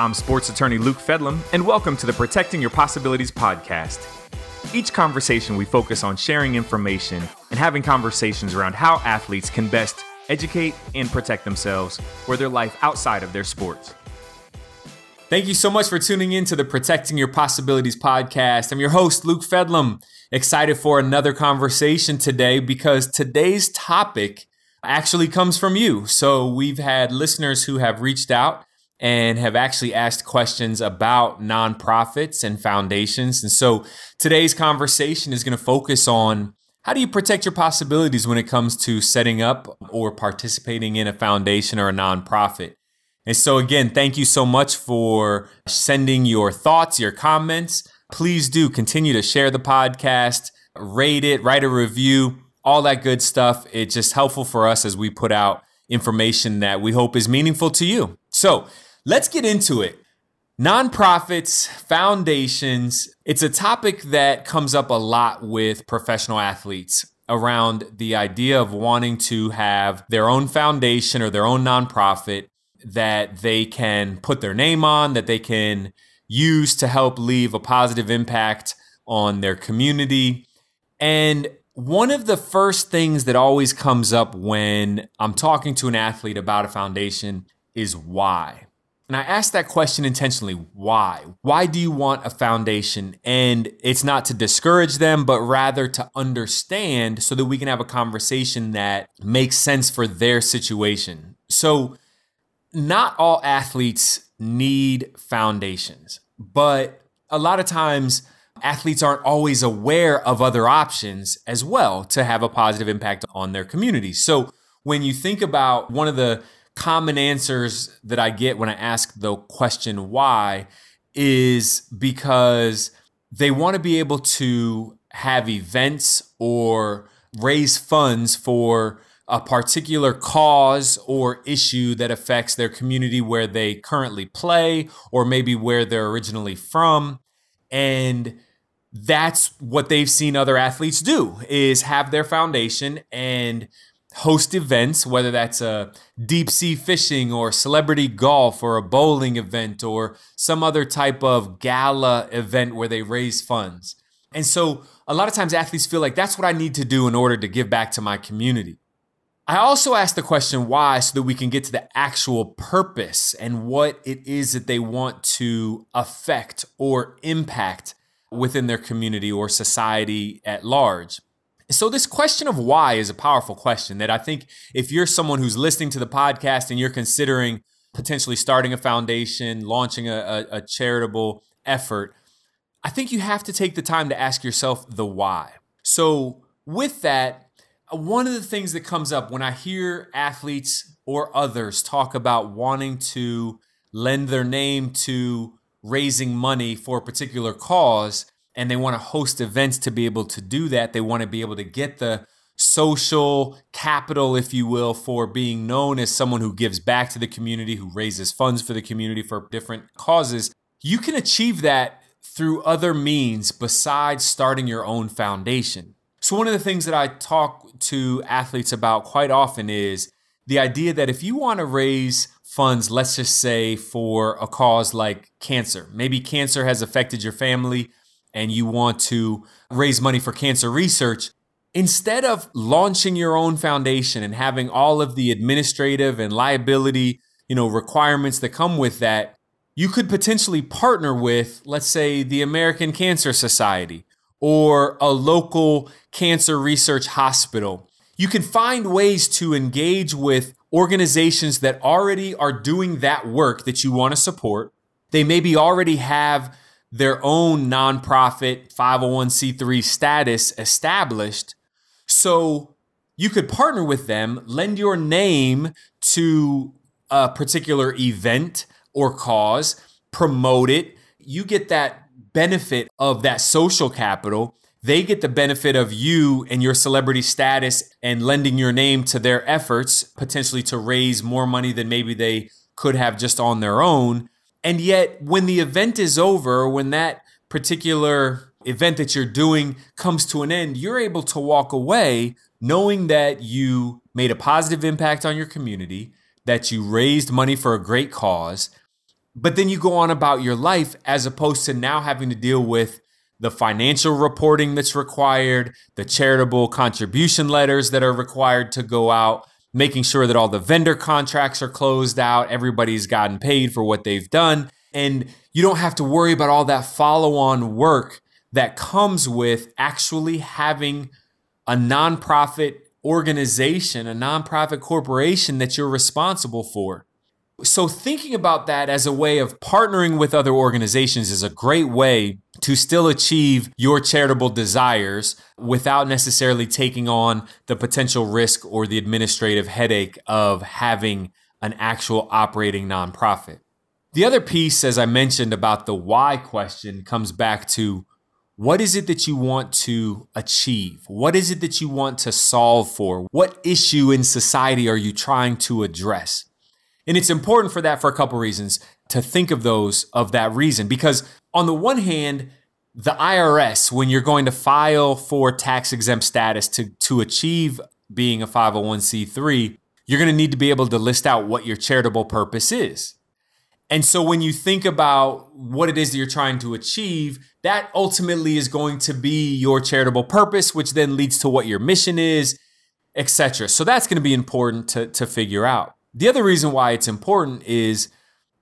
I'm sports attorney Luke Fedlam, and welcome to the Protecting Your Possibilities podcast. Each conversation, we focus on sharing information and having conversations around how athletes can best educate and protect themselves for their life outside of their sports. Thank you so much for tuning in to the Protecting Your Possibilities podcast. I'm your host, Luke Fedlam. Excited for another conversation today because today's topic actually comes from you. So we've had listeners who have reached out and have actually asked questions about nonprofits and foundations. And so today's conversation is going to focus on how do you protect your possibilities when it comes to setting up or participating in a foundation or a nonprofit? And so, again, thank you so much for sending your thoughts, your comments. Please do continue to share the podcast, rate it, write a review, all that good stuff. It's just helpful for us as we put out information that we hope is meaningful to you. So, Let's get into it. Nonprofits, foundations, it's a topic that comes up a lot with professional athletes around the idea of wanting to have their own foundation or their own nonprofit that they can put their name on, that they can use to help leave a positive impact on their community. And one of the first things that always comes up when I'm talking to an athlete about a foundation is why. And I asked that question intentionally why? Why do you want a foundation? And it's not to discourage them, but rather to understand so that we can have a conversation that makes sense for their situation. So, not all athletes need foundations, but a lot of times, athletes aren't always aware of other options as well to have a positive impact on their community. So, when you think about one of the common answers that I get when I ask the question why is because they want to be able to have events or raise funds for a particular cause or issue that affects their community where they currently play or maybe where they're originally from. And that's what they've seen other athletes do is have their foundation and host events, whether that's a deep sea fishing or celebrity golf or a bowling event or some other type of gala event where they raise funds. And so a lot of times athletes feel like that's what I need to do in order to give back to my community. I also ask the question why so that we can get to the actual purpose and what it is that they want to affect or impact within their community or society at large. So, this question of why is a powerful question that I think if you're someone who's listening to the podcast and you're considering potentially starting a foundation, launching a, a, a charitable effort, I think you have to take the time to ask yourself the why. So, with that, uh, one of the things that comes up when I hear athletes or others talk about wanting to lend their name to raising money for a particular cause and they want to host events to be able to do that. They want to be able to get the social capital, if you will, for being known as someone who gives back to the community, who raises funds for the community for different causes. You can achieve that through other means besides starting your own foundation. So, one of the things that I talk to athletes about quite often is the idea that if you want to raise funds, let's just say for a cause like cancer, maybe cancer has affected your family and you want to raise money for cancer research, instead of launching your own foundation and having all of the administrative and liability, you know, requirements that come with that, you could potentially partner with, let's say, the American Cancer Society or a local cancer research hospital. You can find ways to engage with organizations that already are doing that work that you want to support. They maybe already have their own nonprofit 501c3 status established. So you could partner with them, lend your name to a particular event or cause, promote it. You get that benefit of that social capital. They get the benefit of you and your celebrity status and lending your name to their efforts, potentially to raise more money than maybe they could have just on their own. And yet, when the event is over, when that particular event that you're doing comes to an end, you're able to walk away knowing that you made a positive impact on your community, that you raised money for a great cause, But then you go on about your life as opposed to now having to deal with the financial reporting that's required, the charitable contribution letters that are required to go out, making sure that all the vendor contracts are closed out, everybody's gotten paid for what they've done. And you don't have to worry about all that follow on work that comes with actually having a nonprofit organization, a nonprofit corporation that you're responsible for. So, thinking about that as a way of partnering with other organizations is a great way to still achieve your charitable desires without necessarily taking on the potential risk or the administrative headache of having an actual operating nonprofit. The other piece, as I mentioned about the why question, comes back to what is it that you want to achieve? What is it that you want to solve for? What issue in society are you trying to address? And it's important for that for a couple reasons to think of those of that reason. Because on the one hand, the IRS, when you're going to file for tax exempt status to, to achieve being a 501c3, you're going to need to be able to list out what your charitable purpose is. And so when you think about what it is that you're trying to achieve, that ultimately is going to be your charitable purpose, which then leads to what your mission is, etc. So that's going to be important to, to figure out. The other reason why it's important is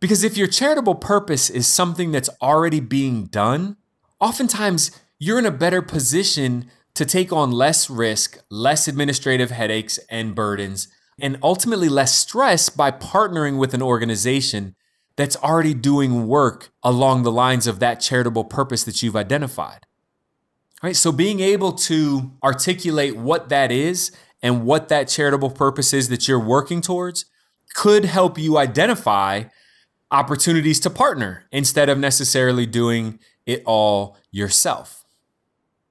because if your charitable purpose is something that's already being done, oftentimes you're in a better position to take on less risk, less administrative headaches and burdens, and ultimately less stress by partnering with an organization that's already doing work along the lines of that charitable purpose that you've identified. Right? So being able to articulate what that is and what that charitable purpose is that you're working towards could help you identify opportunities to partner instead of necessarily doing it all yourself.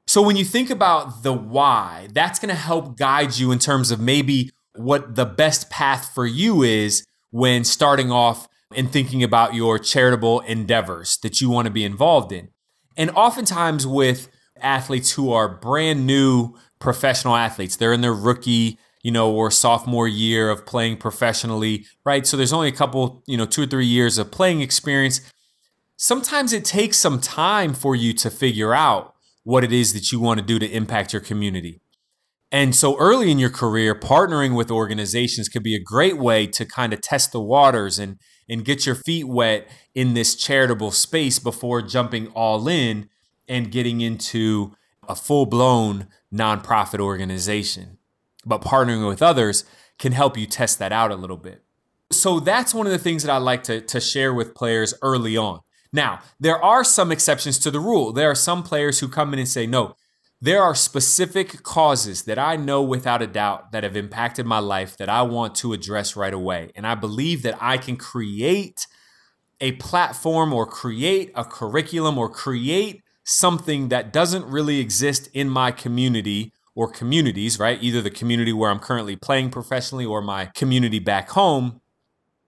So when you think about the why, that's going to help guide you in terms of maybe what the best path for you is when starting off and thinking about your charitable endeavors that you want to be involved in. And oftentimes with athletes who are brand new professional athletes, they're in their rookie, you know, or sophomore year of playing professionally, right? So there's only a couple, you know, two or three years of playing experience. Sometimes it takes some time for you to figure out what it is that you want to do to impact your community. And so early in your career, partnering with organizations could be a great way to kind of test the waters and and get your feet wet in this charitable space before jumping all in and getting into a full-blown nonprofit organization. But partnering with others can help you test that out a little bit. So that's one of the things that I like to, to share with players early on. Now, there are some exceptions to the rule. There are some players who come in and say, no, there are specific causes that I know without a doubt that have impacted my life that I want to address right away. And I believe that I can create a platform or create a curriculum or create something that doesn't really exist in my community or communities, right? Either the community where I'm currently playing professionally or my community back home.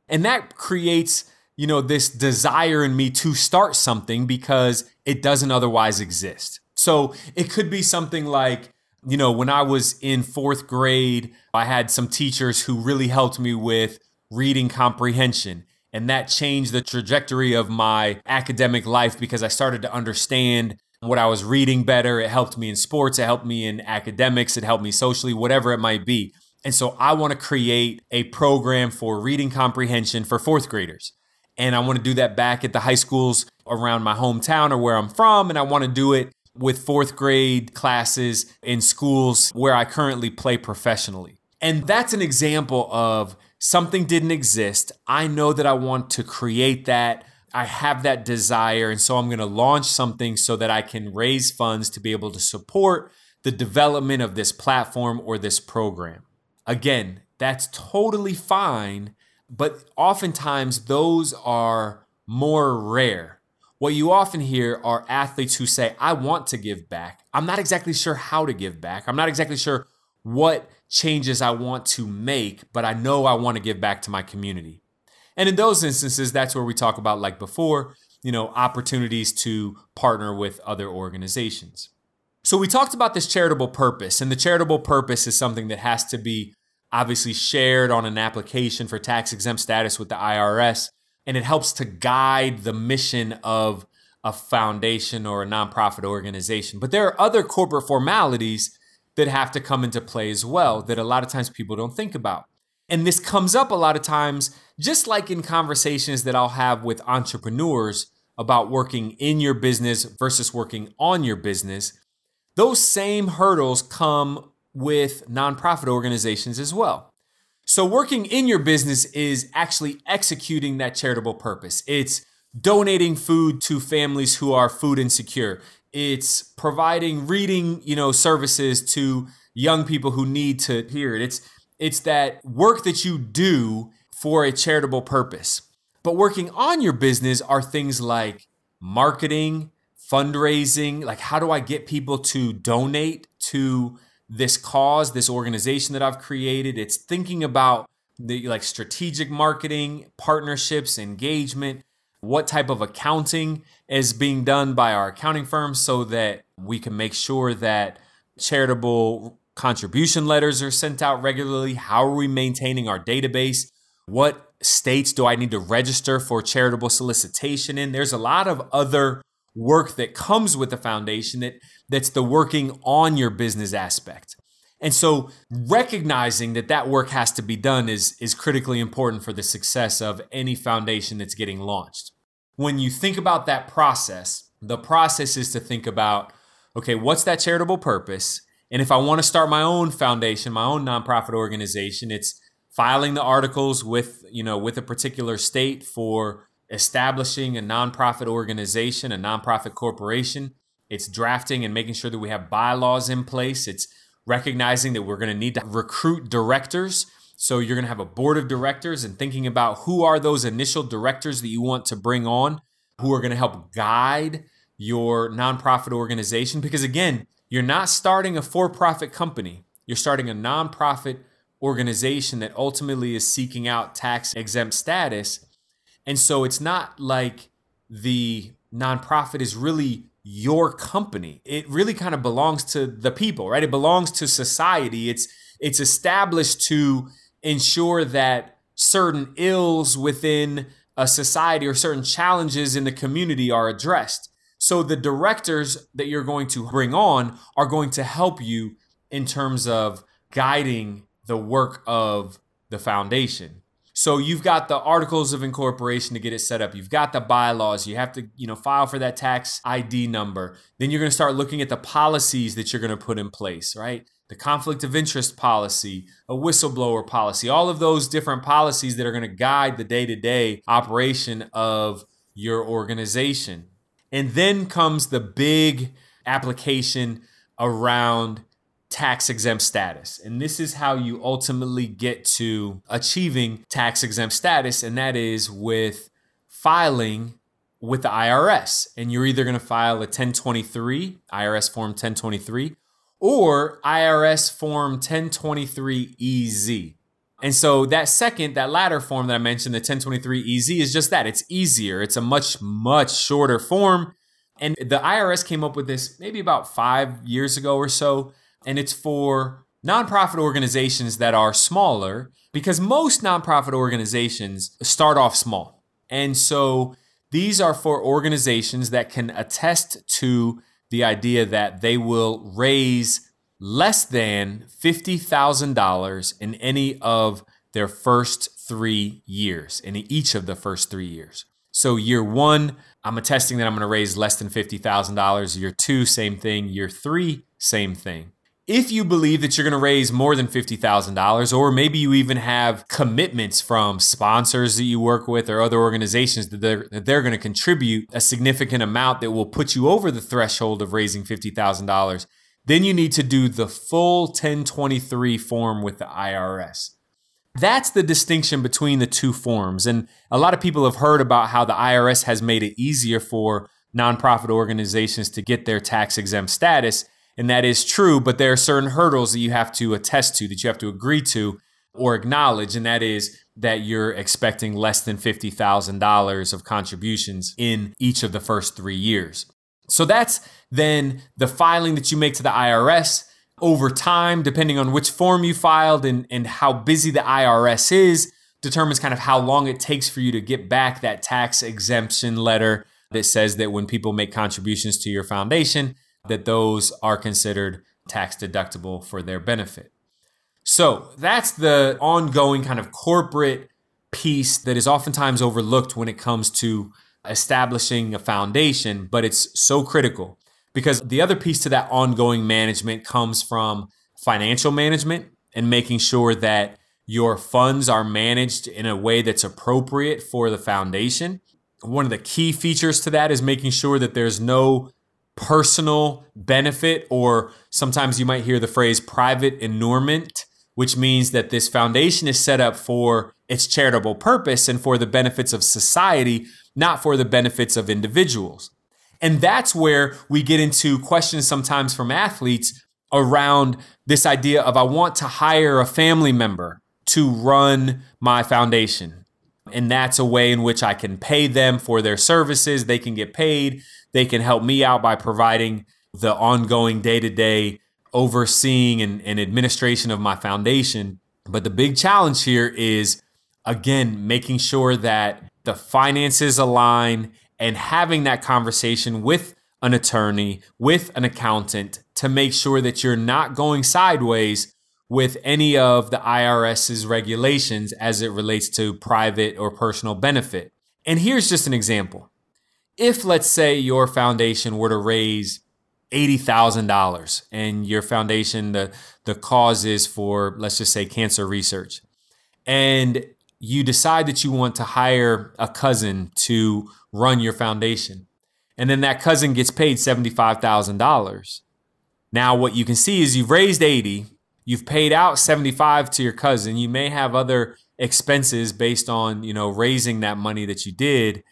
And that creates, you know, this desire in me to start something because it doesn't otherwise exist. So it could be something like, you know, when I was in fourth grade, I had some teachers who really helped me with reading comprehension. And that changed the trajectory of my academic life because I started to understand what I was reading better. It helped me in sports, it helped me in academics, it helped me socially, whatever it might be. And so I want to create a program for reading comprehension for fourth graders. And I want to do that back at the high schools around my hometown or where I'm from. And I want to do it with fourth grade classes in schools where I currently play professionally. And that's an example of something didn't exist. I know that I want to create that. I have that desire. And so I'm going to launch something so that I can raise funds to be able to support the development of this platform or this program. Again, that's totally fine. But oftentimes, those are more rare what you often hear are athletes who say, I want to give back. I'm not exactly sure how to give back. I'm not exactly sure what changes I want to make, but I know I want to give back to my community. And in those instances, that's where we talk about, like before, you know, opportunities to partner with other organizations. So we talked about this charitable purpose, and the charitable purpose is something that has to be obviously shared on an application for tax exempt status with the IRS. and it helps to guide the mission of a foundation or a nonprofit organization. But there are other corporate formalities that have to come into play as well that a lot of times people don't think about. And this comes up a lot of times, just like in conversations that I'll have with entrepreneurs about working in your business versus working on your business. Those same hurdles come with nonprofit organizations as well. So, working in your business is actually executing that charitable purpose. It's donating food to families who are food insecure. It's providing reading, you know, services to young people who need to hear it. It's it's that work that you do for a charitable purpose. But working on your business are things like marketing, fundraising, like how do I get people to donate to this cause, this organization that I've created? It's thinking about the like strategic marketing, partnerships, engagement, what type of accounting is being done by our accounting firm so that we can make sure that charitable contribution letters are sent out regularly. How are we maintaining our database? What states do I need to register for charitable solicitation in? There's a lot of other work that comes with the foundation that that's the working on your business aspect. And so recognizing that that work has to be done is, is critically important for the success of any foundation that's getting launched. When you think about that process, the process is to think about okay, what's that charitable purpose? And if I want to start my own foundation, my own nonprofit organization, it's filing the articles with, you know, with a particular state for establishing a nonprofit organization, a nonprofit corporation. It's drafting and making sure that we have bylaws in place. It's recognizing that we're going to need to recruit directors. So you're going to have a board of directors and thinking about who are those initial directors that you want to bring on who are going to help guide your nonprofit organization because again, you're not starting a for-profit company. You're starting a nonprofit organization that ultimately is seeking out tax exempt status. And so it's not like the nonprofit is really your company. It really kind of belongs to the people, right? It belongs to society. It's it's established to ensure that certain ills within a society or certain challenges in the community are addressed. So the directors that you're going to bring on are going to help you in terms of guiding the work of the foundation. So you've got the articles of incorporation to get it set up. You've got the bylaws. You have to, you know, file for that tax ID number. Then you're going to start looking at the policies that you're going to put in place, right? The conflict of interest policy, a whistleblower policy, all of those different policies that are going to guide the day-to-day operation of your organization. And then comes the big application around tax exempt status. And this is how you ultimately get to achieving tax exempt status, and that is with filing with the IRS. And you're either going to file a 1023, IRS Form 1023, or IRS Form 1023EZ. And so that second, that latter form that I mentioned, the 1023EZ, is just that. It's easier. It's a much, much shorter form. And the IRS came up with this maybe about five years ago or so and it's for nonprofit organizations that are smaller because most nonprofit organizations start off small. And so these are for organizations that can attest to the idea that they will raise less than $50,000 in any of their first three years, in each of the first three years. So, year one, I'm attesting that I'm going to raise less than $50,000. Year two, same thing. Year three, same thing if you believe that you're going to raise more than $50,000, or maybe you even have commitments from sponsors that you work with or other organizations that they're, that they're going to contribute a significant amount that will put you over the threshold of raising $50,000, then you need to do the full 1023 form with the IRS. That's the distinction between the two forms. And a lot of people have heard about how the IRS has made it easier for nonprofit organizations to get their tax exempt status. And that is true, but there are certain hurdles that you have to attest to, that you have to agree to or acknowledge. And that is that you're expecting less than $50,000 of contributions in each of the first three years. So that's then the filing that you make to the IRS over time, depending on which form you filed and, and how busy the IRS is. determines kind of how long it takes for you to get back that tax exemption letter that says that when people make contributions to your foundation, that those are considered tax deductible for their benefit. So that's the ongoing kind of corporate piece that is oftentimes overlooked when it comes to establishing a foundation, but it's so critical because the other piece to that ongoing management comes from financial management and making sure that your funds are managed in a way that's appropriate for the foundation. One of the key features to that is making sure that there's no personal benefit, or sometimes you might hear the phrase private inurement, which means that this foundation is set up for its charitable purpose and for the benefits of society, not for the benefits of individuals. And that's where we get into questions sometimes from athletes around this idea of I want to hire a family member to run my foundation. And that's a way in which I can pay them for their services. They can get paid. They can help me out by providing the ongoing day to day overseeing and, and administration of my foundation. But the big challenge here is, again, making sure that the finances align and having that conversation with an attorney, with an accountant to make sure that you're not going sideways with any of the IRS's regulations as it relates to private or personal benefit. And here's just an example. If, let's say, your foundation were to raise $80,000 and your foundation, the, the cause is for, let's just say, cancer research, and you decide that you want to hire a cousin to run your foundation, and then that cousin gets paid $75,000. Now, what you can see is you've raised 80, you've paid out 75 to your cousin. You may have other expenses based on, you know, raising that money that you did.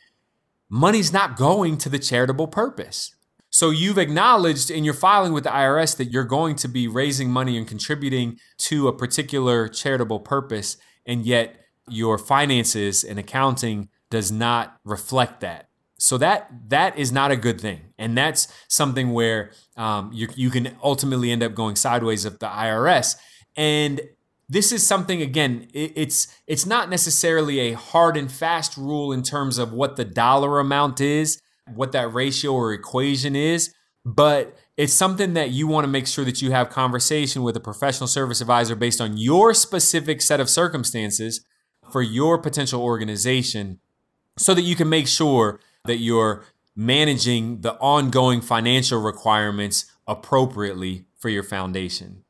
Money's not going to the charitable purpose. So you've acknowledged in your filing with the IRS that you're going to be raising money and contributing to a particular charitable purpose, and yet your finances and accounting does not reflect that. So that that is not a good thing, and that's something where um, you you can ultimately end up going sideways of the IRS. And this is something again, it, it's it's not necessarily a hard and fast rule in terms of what the dollar amount is, what that ratio or equation is, but it's something that you want to make sure that you have conversation with a professional service advisor based on your specific set of circumstances for your potential organization so that you can make sure that you're managing the ongoing financial requirements appropriately for your foundation.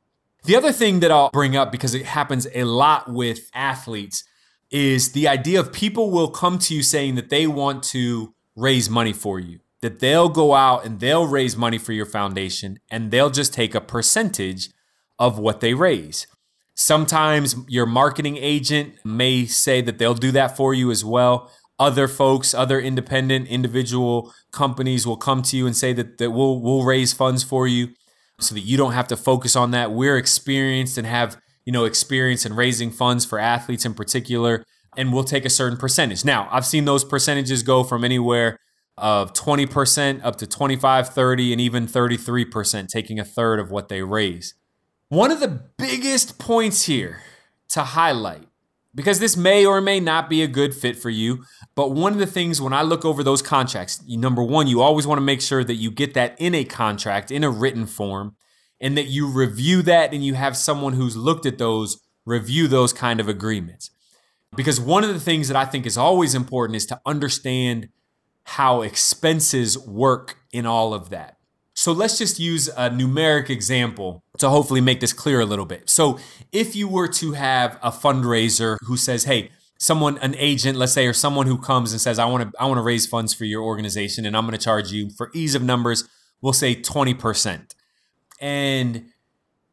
The other thing that I'll bring up because it happens a lot with athletes is the idea of people will come to you saying that they want to raise money for you, that they'll go out and they'll raise money for your foundation and they'll just take a percentage of what they raise. Sometimes your marketing agent may say that they'll do that for you as well other folks, other independent individual companies will come to you and say that, that we'll we'll raise funds for you so that you don't have to focus on that. We're experienced and have, you know, experience in raising funds for athletes in particular, and we'll take a certain percentage. Now, I've seen those percentages go from anywhere of 20% up to 25, 30, and even 33%, taking a third of what they raise. One of the biggest points here to highlight because this may or may not be a good fit for you. But one of the things when I look over those contracts, number one, you always want to make sure that you get that in a contract, in a written form, and that you review that and you have someone who's looked at those review those kind of agreements. Because one of the things that I think is always important is to understand how expenses work in all of that. So let's just use a numeric example to hopefully make this clear a little bit. So if you were to have a fundraiser who says, "Hey, someone an agent, let's say or someone who comes and says, "I want to I want to raise funds for your organization and I'm going to charge you for ease of numbers, we'll say 20%." And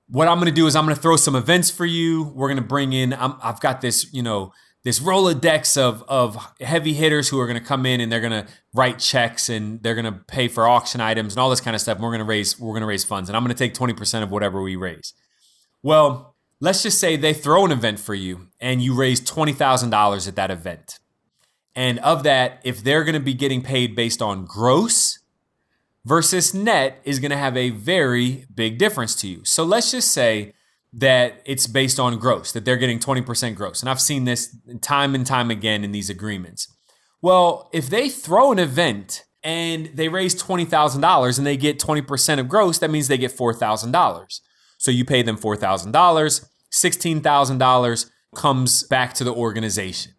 what I'm going to do is I'm going to throw some events for you. We're going to bring in i have got this, you know, this Rolodex of of heavy hitters who are going to come in and they're going to write checks and they're going to pay for auction items and all this kind of stuff. And we're going to raise we're going to raise funds and I'm going to take 20% of whatever we raise. Well, let's just say they throw an event for you and you raise $20,000 at that event. And of that, if they're going to be getting paid based on gross versus net is going to have a very big difference to you. So let's just say that it's based on gross, that they're getting 20% gross. And I've seen this time and time again in these agreements. Well, if they throw an event and they raise $20,000 and they get 20% of gross, that means they get $4,000. So you pay them $4,000, $16,000 comes back to the organization.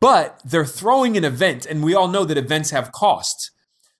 But they're throwing an event, and we all know that events have costs.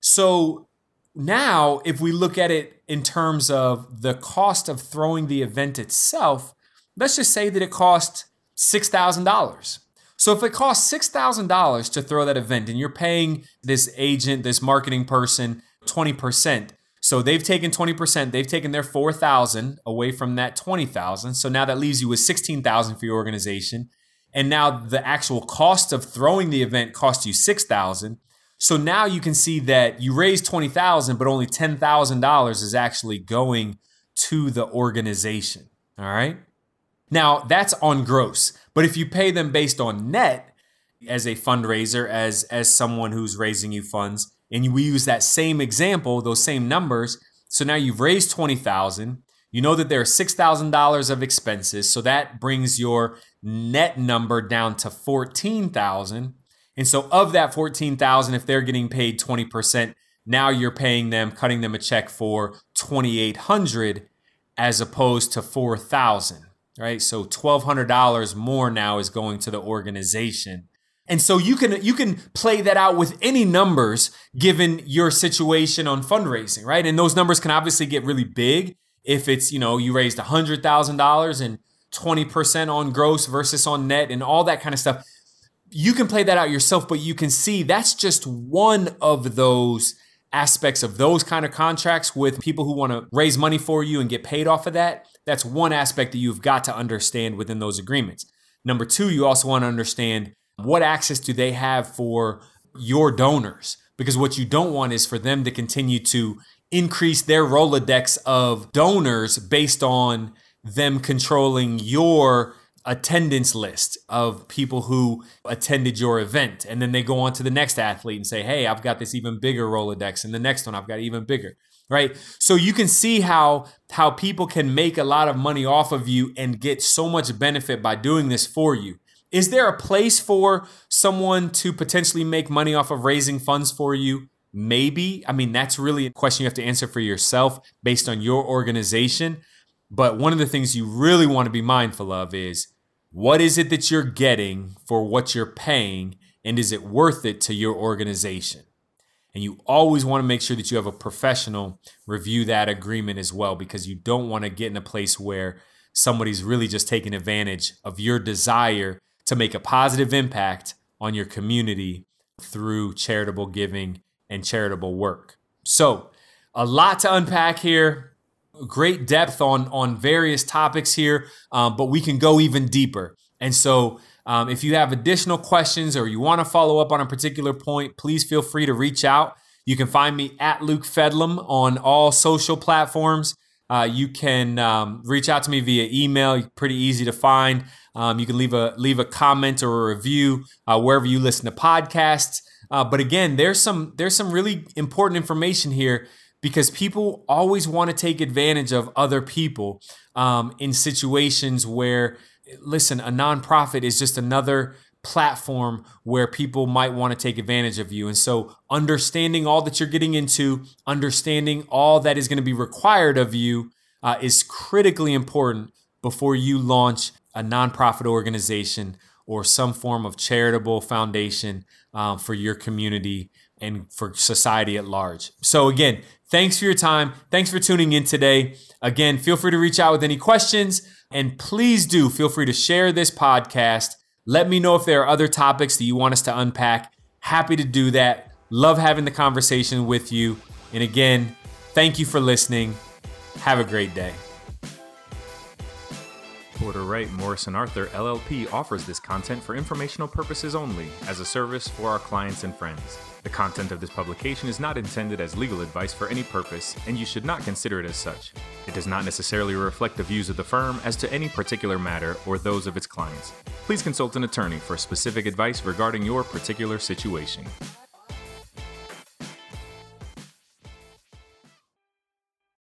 So now, if we look at it in terms of the cost of throwing the event itself, let's just say that it cost $6,000. So if it costs $6,000 to throw that event and you're paying this agent, this marketing person 20%, so they've taken 20%, they've taken their 4,000 away from that 20,000. So now that leaves you with 16,000 for your organization. And now the actual cost of throwing the event costs you 6,000. So now you can see that you raised 20,000 but only $10,000 is actually going to the organization. All right? Now, that's on gross. But if you pay them based on net as a fundraiser as as someone who's raising you funds, and we use that same example, those same numbers. So now you've raised 20,000. You know that there are $6,000 of expenses. So that brings your net number down to 14,000. And so of that 14,000 if they're getting paid 20%, now you're paying them cutting them a check for 2800 as opposed to 4,000, right? So $1200 more now is going to the organization and so you can you can play that out with any numbers given your situation on fundraising, right? And those numbers can obviously get really big if it's, you know, you raised $100,000 and 20% on gross versus on net and all that kind of stuff. You can play that out yourself, but you can see that's just one of those aspects of those kind of contracts with people who want to raise money for you and get paid off of that. That's one aspect that you've got to understand within those agreements. Number two, you also want to understand what access do they have for your donors? Because what you don't want is for them to continue to increase their Rolodex of donors based on them controlling your attendance list of people who attended your event. And then they go on to the next athlete and say, hey, I've got this even bigger Rolodex. And the next one, I've got even bigger. Right. So you can see how how people can make a lot of money off of you and get so much benefit by doing this for you. Is there a place for someone to potentially make money off of raising funds for you? Maybe. I mean, that's really a question you have to answer for yourself based on your organization. But one of the things you really want to be mindful of is what is it that you're getting for what you're paying? And is it worth it to your organization? And you always want to make sure that you have a professional review that agreement as well, because you don't want to get in a place where somebody's really just taking advantage of your desire to make a positive impact on your community through charitable giving and charitable work. So, a lot to unpack here. Great depth on on various topics here, um, but we can go even deeper. And so, um, if you have additional questions or you want to follow up on a particular point, please feel free to reach out. You can find me at Luke Fedlam on all social platforms. Uh, you can um, reach out to me via email. Pretty easy to find. Um, you can leave a leave a comment or a review uh, wherever you listen to podcasts. Uh, but again, there's some there's some really important information here because people always want to take advantage of other people um, in situations where, listen, a nonprofit is just another platform where people might want to take advantage of you. And so, understanding all that you're getting into, understanding all that is going to be required of you uh, is critically important before you launch a nonprofit organization or some form of charitable foundation um, for your community and for society at large. So, again, thanks for your time. Thanks for tuning in today. Again, feel free to reach out with any questions. And please do feel free to share this podcast. Let me know if there are other topics that you want us to unpack. Happy to do that. Love having the conversation with you. And again, thank you for listening. Have a great day. Porter Wright Morris & Arthur LLP offers this content for informational purposes only as a service for our clients and friends. The content of this publication is not intended as legal advice for any purpose, and you should not consider it as such. It does not necessarily reflect the views of the firm as to any particular matter or those of its clients. Please consult an attorney for specific advice regarding your particular situation.